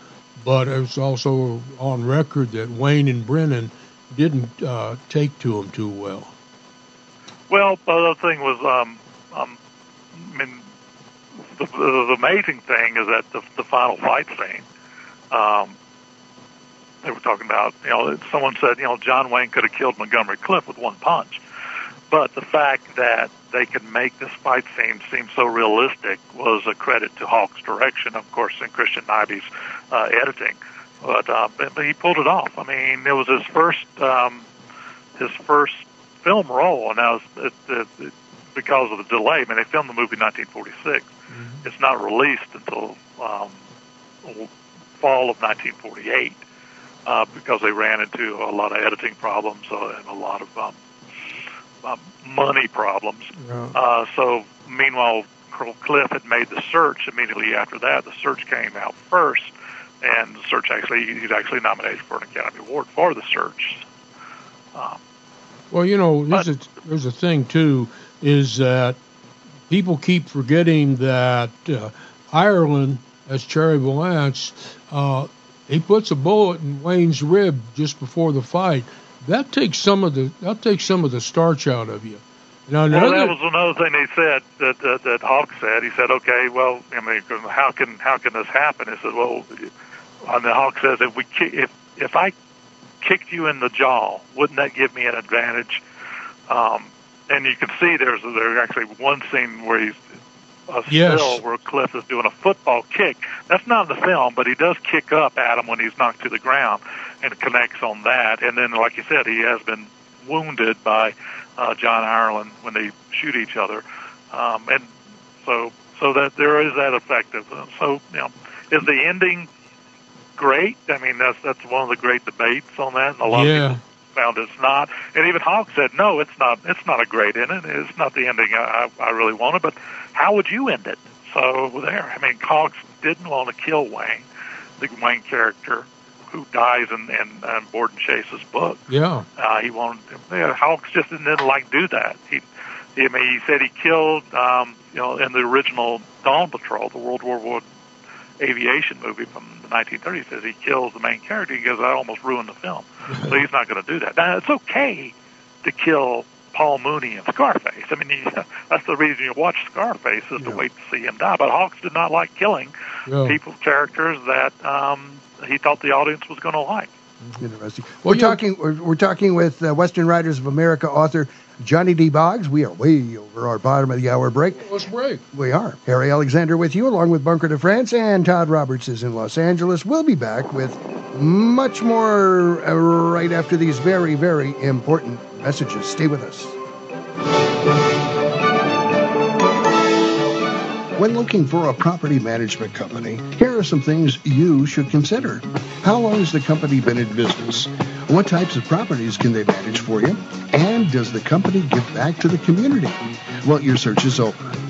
but it was also on record that Wayne and Brennan didn't uh, take to him too well. Well, the other thing was, um, um, I mean, the, the, amazing thing is that the, the final fight scene, um, they were talking about, you know, someone said, you know, John Wayne could have killed Montgomery Clift with one punch. But the fact that they could make this fight scene seem so realistic was a credit to Hawk's direction, of course, and Christian Nyby's uh, editing. But, uh, but he pulled it off. I mean, it was his first um, his first film role, and that was it, it, it, because of the delay. I mean, they filmed the movie in 1946. It's not released until um, fall of 1948 uh, because they ran into a lot of editing problems uh, and a lot of um, uh, money problems. Uh, so, meanwhile, Clift had made the search immediately after that. The search came out first, and the search actually he's actually nominated for an Academy Award for the search. Um, Well, you know, there's a, there's a thing too, is that people keep forgetting that uh, Ireland, as Cherry Valance, uh, he puts a bullet in Wayne's rib just before the fight. That takes some of the that takes some of the starch out of you. Now, Well, that was another thing they said that that, that Hawk said. He said, "Okay, well, I mean, how can how can this happen?" He said, "Well," and the Hawk says, "If we if if I kicked you in the jaw, wouldn't that give me an advantage?" Um, and you can see there's there's actually one scene where he's a Yes. still where Clift is doing a football kick. That's not in the film, but he does kick up Adam when he's knocked to the ground and connects on that. And then, like you said, he has been wounded by uh, John Ireland when they shoot each other, um, and so so that there is that effective. Uh, So you know, is the ending great? I mean, that's that's one of the great debates on that, and a lot of Yeah. people found it's not. And even Hawk said, no, it's not. It's not a great ending. It's not the ending I, I I really wanted. But how would you end it? So there. I mean, Hawks didn't want to kill Wayne, the Wayne character who dies in in, in Borden Chase's book. Yeah. Uh, he wanted. Yeah, Hawks just didn't like do that. He, he, I mean, he said he killed, um, you know, in the original Dawn Patrol, the World War One aviation movie from the 1930s. Says he kills the main character because that almost ruined the film. so he's not going to do that. Now it's okay to kill Paul Muni in Scarface. I mean, he, that's the reason you watch Scarface is to wait to see him die. But Hawks did not like killing Yeah. people, characters that um, he thought the audience was going to like. Interesting. We're yeah. talking. We're, we're talking with uh, Western Writers of America author Johnny D. Boggs. We are way over our bottom of the hour break. Let's break. We are. Harry Alexander with you, along with Bunker de France, and Todd Roberts is in Los Angeles. We'll be back with much more uh, right after these very, very important messages. Stay with us. When looking for a property management company, here are some things you should consider. How long has the company been in business? What types of properties can they manage for you? And does the company give back to the community? Well, your search is over.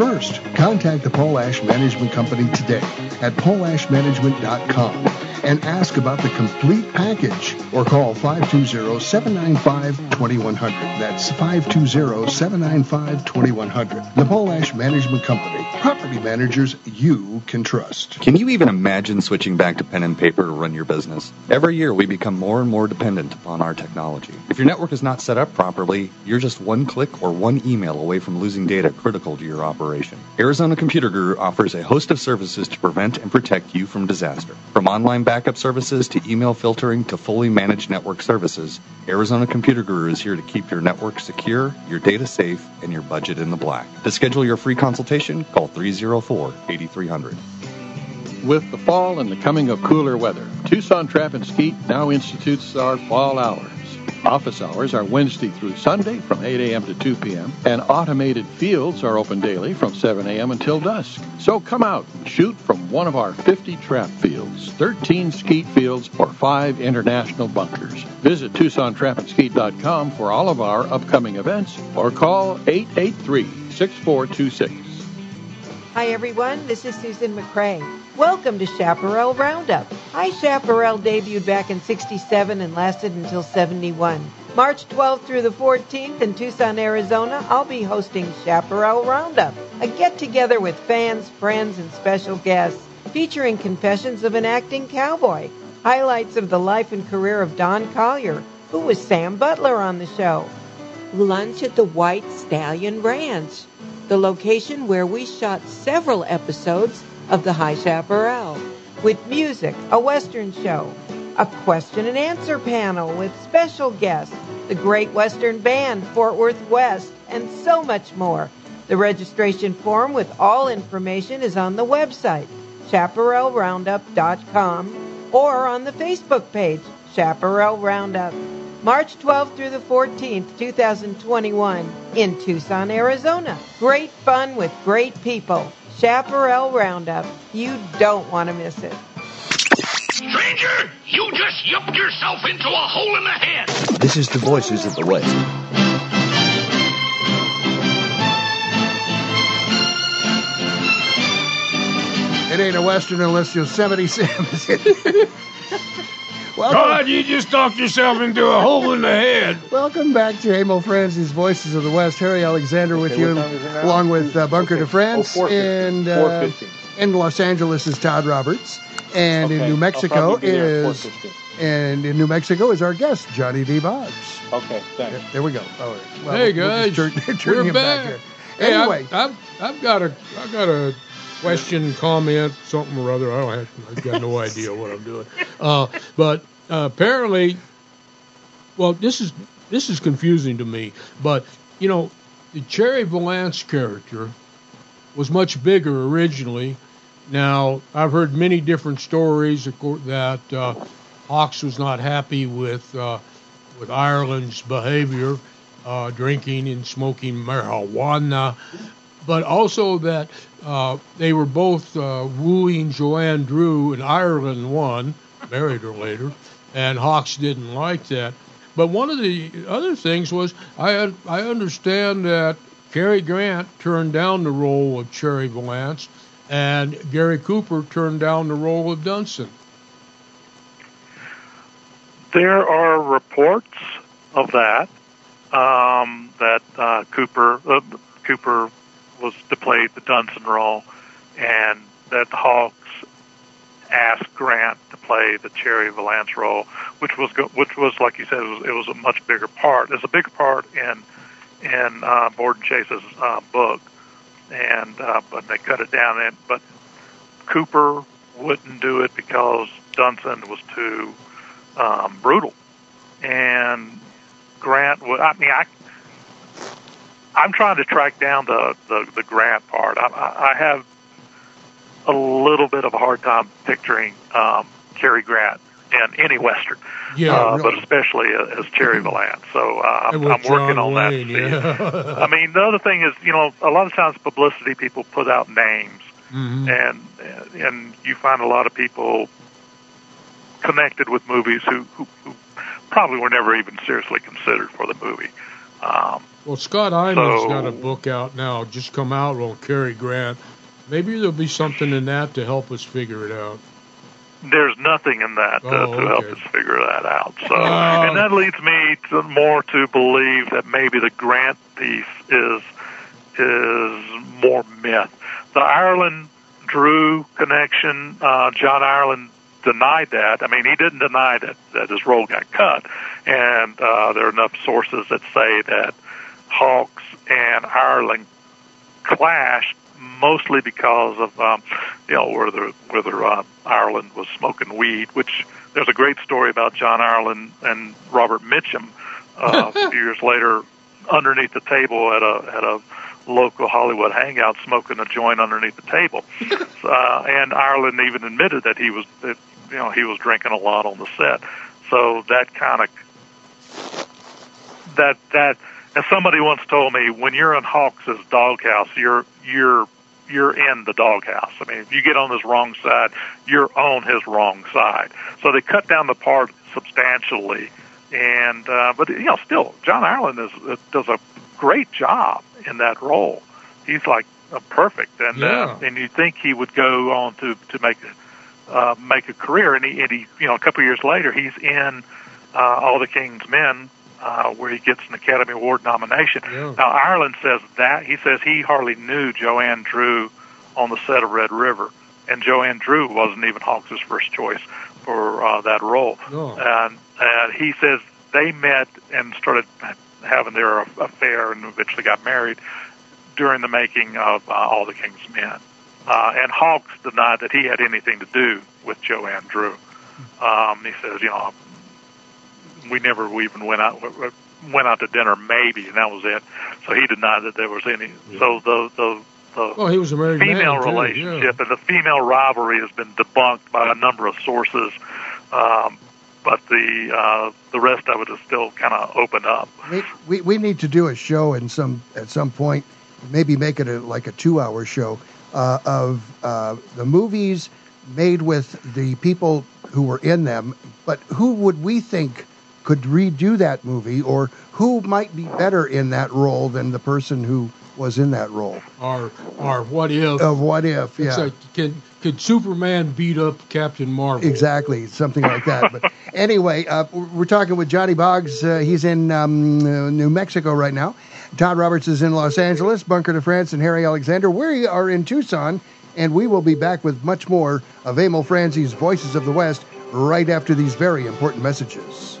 Contact the Pole Ash Management Company today at poleashmanagement.com and ask about the complete package or call 520-795-2100. That's 520-795-2100. The Pole Ash Management Company. Property managers you can trust. Can you even imagine switching back to pen and paper to run your business? Every year we become more and more dependent upon our technology. If your network is not set up properly, you're just one click or one email away from losing data critical to your operation. Arizona Computer Guru offers a host of services to prevent and protect you from disaster. From online backup services to email filtering to fully managed network services, Arizona Computer Guru is here to keep your network secure, your data safe, and your budget in the black. To schedule your free consultation, call 304 8300. With the fall and the coming of cooler weather, Tucson Trap and Skeet now institutes our fall hours. Office hours are Wednesday through Sunday from 8 a.m. to 2 p.m., and automated fields are open daily from 7 a.m. until dusk. So come out and shoot from one of our 50 trap fields, 13 skeet fields, or 5 international bunkers. Visit TucsonTrapandSkeet.com for all of our upcoming events, or call 883 6426. Hi, everyone. This is Susan McCray. Welcome to Chaparral Roundup. High Chaparral debuted back in 67 and lasted until 71. March 12th through the 14th in Tucson, Arizona, I'll be hosting Chaparral Roundup, a get together with fans, friends, and special guests featuring confessions of an acting cowboy, highlights of the life and career of Don Collier, who was Sam Butler on the show, lunch at the White Stallion Ranch, the location where we shot several episodes of the High Chaparral, with music, a Western show, a question and answer panel with special guests, the Great Western Band, Fort Worth West, and so much more. The registration form with all information is on the website, chaparralroundup.com, or on the Facebook page, Chaparral Roundup. March 12th through the 14th, 2021, in Tucson, Arizona. Great fun with great people. Chaparral Roundup. You don't want to miss it. Stranger, you just yupped yourself into a hole in the head. This is the Voices of the West. It ain't a Western unless Yosemite Sam is in it. Welcome. God, you just talked yourself into a hole in the head. Welcome back to Amo Friends, these voices of the West. Harry Alexander with Okay, you, what time is it now? along with uh, Bunker de France, Oh, and uh, in Los Angeles is Todd Roberts, and in New Mexico probably be there at is and in New Mexico is our guest Johnny D. Boggs. Okay, thanks. There we go. All right. Well, hey We'll turn, turn We're him back. here. Hey, Anyway, I've, I've, I've got a I've got a question, comment, something or other. I don't have, I've got no idea what I'm doing. Uh, but uh, apparently, well, this is this is confusing to me. But you know, the Cherry Valance character was much bigger originally. Now I've heard many different stories that uh, Hawks was not happy with uh, with Ireland's behavior, uh, drinking and smoking marijuana, but also that uh, they were both uh, wooing Joanne Dru, and Ireland won, married her later, and Hawks didn't like that. But one of the other things was I I understand that Cary Grant turned down the role of Cherry Valance, and Gary Cooper turned down the role of Dunson. There are reports of that. Um, that uh, Cooper uh, Cooper was to play the Dunson role, and that the Hawks asked Grant to play the Cherry Valance role, which was go- which was like you said, it was, it was a much bigger part. It's a bigger part in in uh, Borden Chase's uh, book, and uh, but they cut it down. And but Cooper wouldn't do it because Dunson was too um, brutal, and Grant would. I mean, I. I'm trying to track down the the, the Grant part. I, I have a little bit of a hard time picturing um, Cary Grant in any western, Yeah, uh, really. but especially as Cherry Valance. So uh, I'm, I'm working on that. Wayne, see. yeah. I mean, the other thing is, you know, a lot of times publicity people put out names, Mhm. and and you find a lot of people connected with movies who, who, who probably were never even seriously considered for the movie. Um, Well, Scott Eyman's So- got a book out now, just come out on Cary Grant. Maybe there'll be something in that to help us figure it out. there's nothing in that uh, Oh, to help us figure that out. So, Oh. and that leads me to more to believe that maybe the Grant piece is is more myth. The Ireland Dru connection, uh, John Ireland denied that. I mean, he didn't deny that that his role got cut, and uh, there are enough sources that say that Hawks and Ireland clashed mostly because of um, you know whether whether uh, Ireland was smoking weed, which there's a great story about John Ireland and Robert Mitchum uh, a few years later underneath the table at a at a local Hollywood hangout smoking a joint underneath the table, uh, and Ireland even admitted that he was that you know he was drinking a lot on the set, so that kind of that that as somebody once told me, when you're in Hawks's doghouse, you're you're you're in the doghouse. I mean, if you get on his wrong side, you're on his wrong side. So they cut down the part substantially, and uh, but you know, still, John Ireland is uh, does a great job in that role. He's like uh, perfect, and Yeah. uh, and you think he would go on to to make uh, make a career, and he, and he you know a couple of years later he's in uh, All the King's Men, uh, where he gets an Academy Award nomination. Yeah. Now Ireland says that he says he hardly knew Joanne Dru on the set of Red River, and Joanne Dru wasn't even Hawks' first choice for uh, that role. No. And and he says they met and started having their affair and eventually got married during the making of uh, All the King's Men. Uh, and Hawks denied that he had anything to do with Joanne Dru. Um, he says, you know, we never even went out went out to dinner, maybe, and that was it. So he denied that there was any. So the the the Oh, he was a married man, female too, relationship and the female rivalry has been debunked by a number of sources. Um, but the uh, the rest of it is still kind of open up. we, we we need to do a show in some at some point, maybe make it a, like a two-hour show uh, of uh, the movies made with the people who were in them. But who would we think could redo that movie, or who might be better in that role than the person who was in that role. Or, or what if? Of what if? Yeah. like, can, could Superman beat up Captain Marvel? Exactly, something like that. But anyway, uh, we're talking with Johnny Boggs. Uh, he's in um, uh, New Mexico right now. Todd Roberts is in Los Angeles. Bunker de France and Harry Alexander. We are in Tucson, and we will be back with much more of Emil Franzi's Voices of the West right after these very important messages.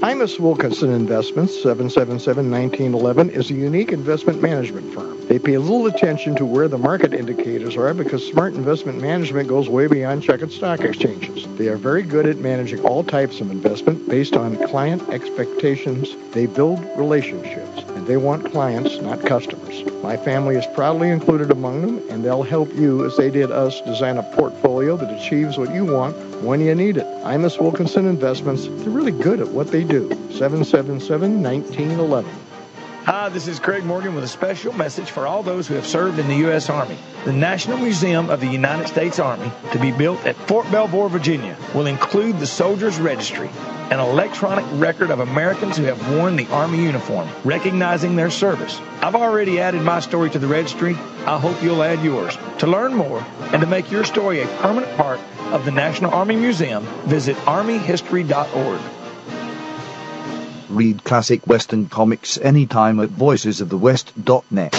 Imus Wilkinson Investments, 777-1911, is a unique investment management firm. They pay little attention to where the market indicators are because smart investment management goes way beyond checkered stock exchanges. They are very good at managing all types of investment based on client expectations. They build relationships, they want clients, not customers. My family is proudly included among them, and they'll help you, as they did us, design a portfolio that achieves what you want when you need it. Imus Wilkinson Investments, they're really good at what they do. 777-1911. Hi, this is Craig Morgan with a special message for all those who have served in the U.S. Army. The National Museum of the United States Army, to be built at Fort Belvoir, Virginia, will include the Soldiers Registry, an electronic record of Americans who have worn the Army uniform, recognizing their service. I've already added my story to the registry. I hope you'll add yours. To learn more and to make your story a permanent part of the National Army Museum, visit armyhistory.org. Read classic Western comics anytime at voicesofthewest.net.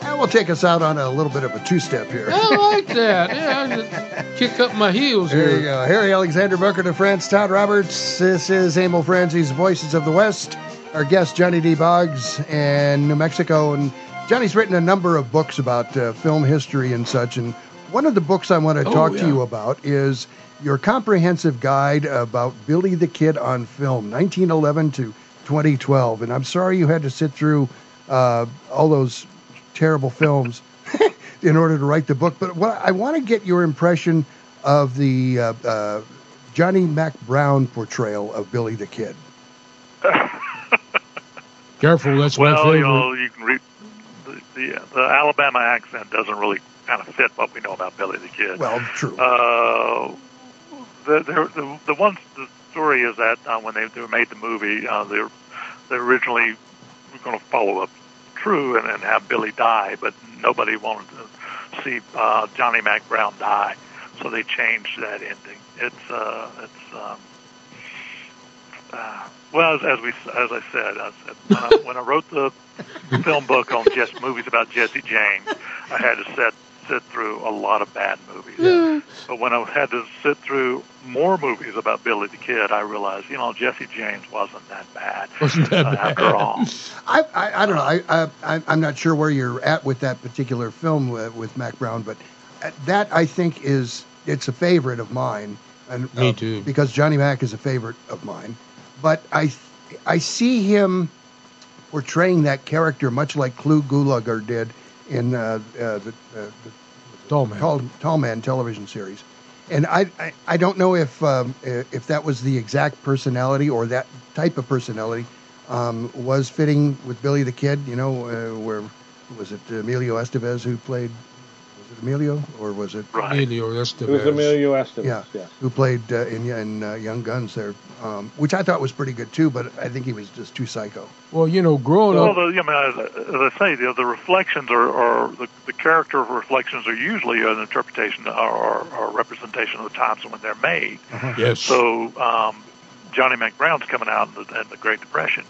That will take us out on a little bit of a two-step here. I like that. Yeah, I just kick up my heels There here. you go. Harry Alexander Bunker de France, Todd Roberts. This is Emil Franzi's Voices of the West. Our guest, Johnny D. Boggs, and New Mexico. And Johnny's written a number of books about uh, film history and such. And one of the books I want to Oh, talk yeah. to you about is your comprehensive guide about Billy the Kid on film, 1911 to 2012. And I'm sorry you had to sit through uh, all those terrible films in order to write the book. But what I want to get your impression of the uh, uh, Johnny Mack Brown portrayal of Billy the Kid. Careful, that's my well, favorite. you know, you can read the, the the Alabama accent doesn't really kind of fit what we know about Billy the Kid. Well, true. Uh, the, the the the one the story is that uh, when they, they made the movie, uh, they they originally were going to follow up true and, and have Billy die, but nobody wanted to see uh, Johnny Mack Brown die, so they changed that ending. It's uh, it's um, uh, well as, as we as I said, I said when I, when I wrote the film book on just movies about Jesse James, I had to sit sit through a lot of bad movies. But when I had to sit through more movies about Billy the Kid, I realized, you know, Jesse James wasn't that bad. Wasn't that uh, bad? After all. I, I, I don't know. I, I, I- I'm not sure where you're at with that particular film with, with Mack Brown, but uh, that I think is it's a favorite of mine. And, Me uh, too. Because Johnny Mack is a favorite of mine, but I I see him portraying that character much like Clu Gulager did in uh, uh, the, uh, the Tall Man. Tall, Tall Man television series. and I, I I don't know if um, if that was the exact personality or that type of personality um, was fitting with Billy the Kid. You know, uh, where was it Emilio Estevez who played? Was Emilio or was it Emilio Estevez. It was Emilio Estevez. Yeah, yes. who played uh, in, in uh, Young Guns there, um, which I thought was pretty good too. But I think he was just too psycho. Well, you know, growing Well, up, the, I mean, as, as I say, the, the reflections are, are the, the character reflections are usually an interpretation or, or, or representation of the times when they're made. Yes. So um, Johnny Mack Brown's coming out in the, in the Great Depression,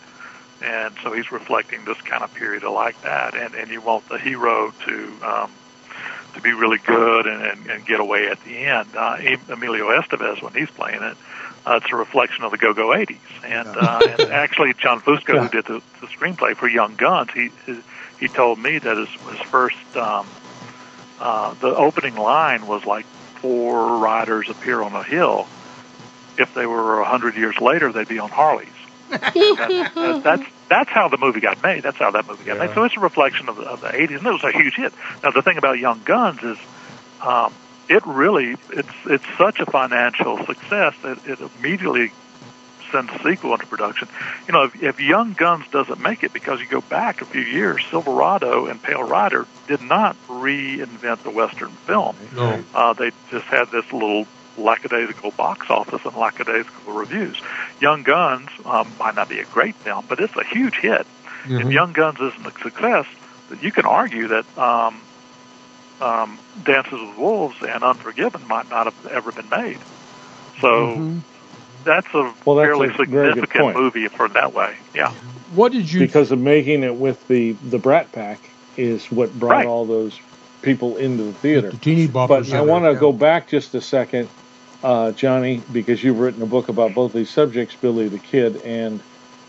and so he's reflecting this kind of period of like that. And and you want the hero to um, to be really good and, and, and get away at the end. Uh, Emilio Estevez, when he's playing it, uh, it's a reflection of the go-go 80s. And, uh, and actually, John Fusco, who did the, the screenplay for Young Guns, he he told me that his, his first um, uh, the opening line was like four riders appear on a hill. If they were a hundred years later, they'd be on Harleys. That, that, that's that's how the movie got made. That's how that movie got made. So it's a reflection of the, of the 80s, and it was a huge hit. Now the thing about Young Guns is, um, it really it's it's such a financial success that it immediately sends a sequel into production. You know, if, if Young Guns doesn't make it because you go back a few years, Silverado and Pale Rider did not reinvent the Western film. No. Uh, they just had this little lackadaisical box office and lackadaisical reviews. Young Guns um, might not be a great film, but it's a huge hit. If Mhm. Young Guns isn't a success, you can argue that um, um, Dances with Wolves and Unforgiven might not have ever been made. So that's a Well, that's fairly a significant movie for that way. Yeah. What did you? Because of making it with the the Brat Pack is what brought Right. all those people into the theater. The teeny boppers. But I want to go back just a second, uh, Johnny, because you've written a book about both these subjects, Billy the Kid, and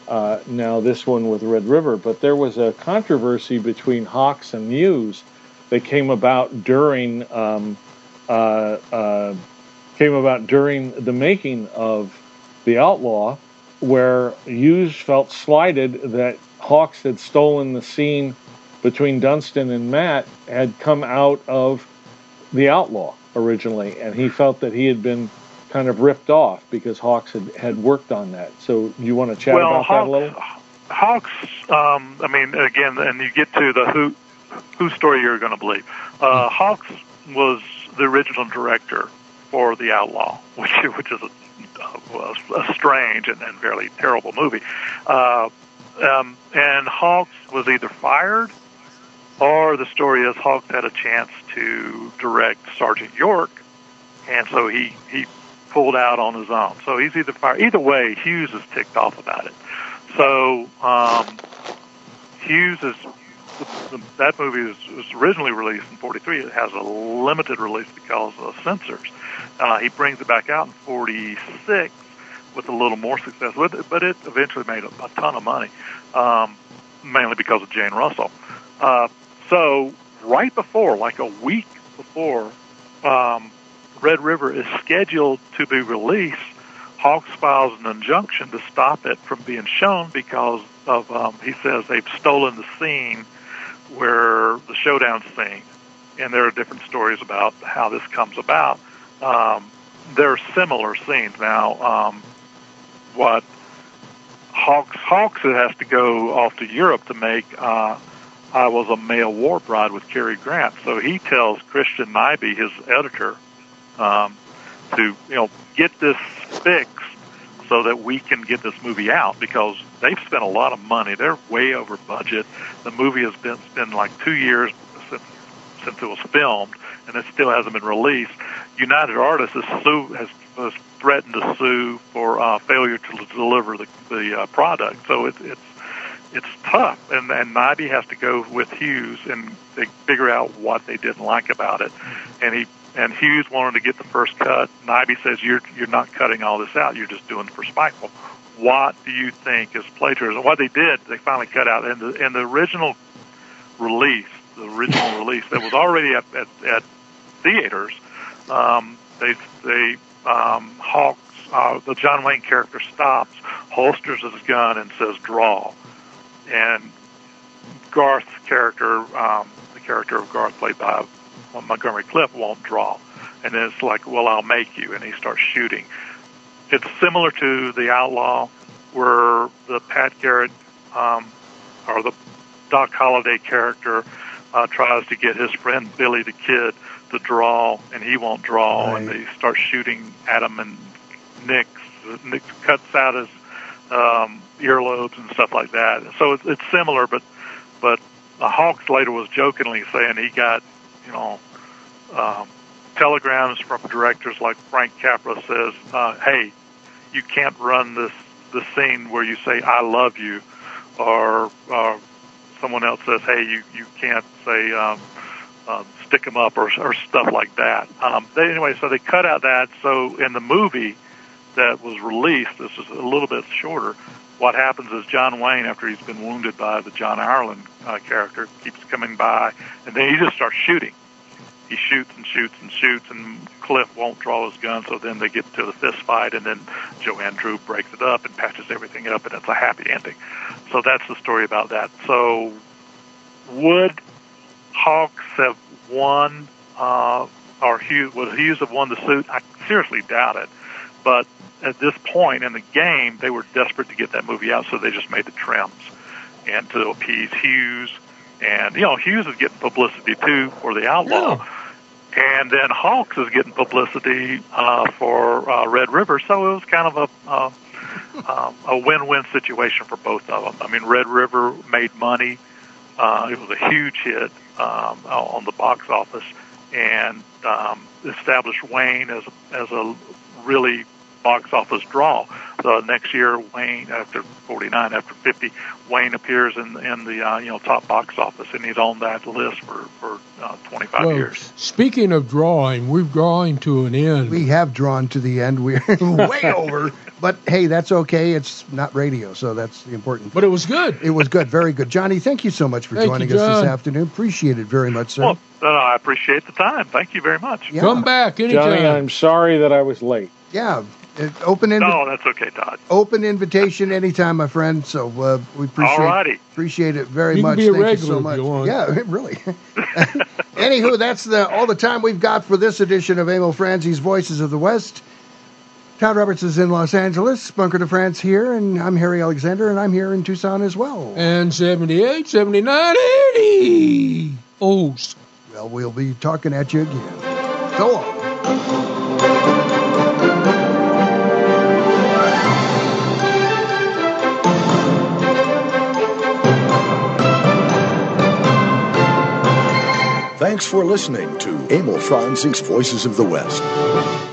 uh, now this one with Red River. But there was a controversy between Hawks and Hughes that came about during um, uh, uh, came about during the making of the Outlaw, where Hughes felt slighted that Hawks had stolen the scene between Dunson and Matt had come out of the Outlaw originally, and he felt that he had been kind of ripped off because Hawks had, had worked on that. So, you want to chat well, about Hawks, that a little? Hawks. Um, I mean, again, and you get to the who whose story you're going to believe. Uh. Hawks was the original director for The Outlaw, which which is a, a, a strange and, and very terrible movie. Uh, um, and Hawks was either fired, or the story is Hawks had a chance to direct Sergeant York, and so he he pulled out on his own. So he's either fired. Either way, Hughes is ticked off about it. So um, Hughes is that movie was, was originally released in '43. It has a limited release because of censors. Uh, he brings it back out in '46 with a little more success with it, but it eventually made a, a ton of money, um, mainly because of Jane Russell. Uh, so right before, like a week before, um, Red River is scheduled to be released. Hawks files an injunction to stop it from being shown because of um, he says they've stolen the scene where the showdown scene, and there are different stories about how this comes about. Um, there are similar scenes now. Um, what Hawks Hawks has to go off to Europe to make. Uh, I was a male war bride with Cary Grant, so he tells Christian Nyby, his editor, um, to you know get this fixed so that we can get this movie out because they've spent a lot of money. They're way over budget. The movie has been been like two years since since it was filmed, and it still hasn't been released. United Artists has, sue, has, has threatened to sue for uh, failure to deliver the, the uh, product. So it, it's it's tough, and and Nyby has to go with Hughes and they figure out what they didn't like about it, and he and Hughes wanted to get the first cut. Nyby says you're you're not cutting all this out. You're just doing it for spiteful. What do you think is plagiarism? What they did, they finally cut out in the in the original release, the original release that was already at at, at theaters. Um, they they um, Hawks, uh, the John Wayne character stops, holsters his gun, and says "draw," and Garth's character, um, the character of Garth, played by Montgomery Clift, won't draw. and then it's like, well, I'll make you, and he starts shooting. It's similar to the Outlaw, where the Pat Garrett um, or the Doc Holliday character uh, tries to get his friend Billy the Kid to draw, and he won't draw, Right. and they start shooting at him, and Nick Nick cuts out his um, earlobes and stuff like that. So it's, it's similar, but but Hawks later was jokingly saying he got you know um, telegrams from directors like Frank Capra says, uh, "Hey, you can't run this the scene where you say I love you," or uh, someone else says, "Hey, you you can't say." Um, uh, stick 'em up or, or stuff like that. Um, they, anyway, so they cut out that. So in the movie that was released, this is a little bit shorter. What happens is John Wayne, after he's been wounded by the John Ireland uh, character, keeps coming by, and then he just starts shooting. He shoots and shoots and shoots, and Clift won't draw his gun. So then they get to the fist fight, and then Joanne Dru breaks it up and patches everything up, and it's a happy ending. So that's the story about that. So would Hawks have won, uh, or Hughes, would Hughes have won the suit? I seriously doubt it. But at this point in the game, they were desperate to get that movie out, so they just made the trims and to appease Hughes. And you know, Hughes is getting publicity too for the Outlaw, and then Hawks is getting publicity uh, for uh, Red River. So it was kind of a uh, um, a win-win situation for both of them. I mean, Red River made money. Uh, it was a huge hit um, on the box office and um, established Wayne as a, as a really box office draw. So next year, Wayne after 49, after 50, Wayne appears in in the uh, you know top box office, and he's on that list for for uh, 25 Well, years. speaking of drawing, we're drawing to an end. We have drawn to the end. We're way over. But hey, that's okay. It's not radio, so that's the important. But it was good. It was good, very good. Johnny, thank you so much for Thank you, joining us this afternoon. Appreciate it very much, sir. Well, uh, I appreciate the time. Thank you very much. Yeah. Come back anytime. Johnny, I'm sorry that I was late. yeah, open invi- No, that's okay, Todd. open invitation anytime, my friend. So uh, we appreciate Alrighty. appreciate it very You can much. be a Thank you so much. you want. Yeah, really. Anywho, that's the all the time we've got for this edition of Emil Franzi's Voices of the West. Todd Roberts is in Los Angeles, Bunker de France here, and I'm Harry Alexander, and I'm here in Tucson as well. And 78, 79, 80. Oh, Well, we'll be talking at you again. So long. Thanks for listening to Emil Franzi's Voices of the West.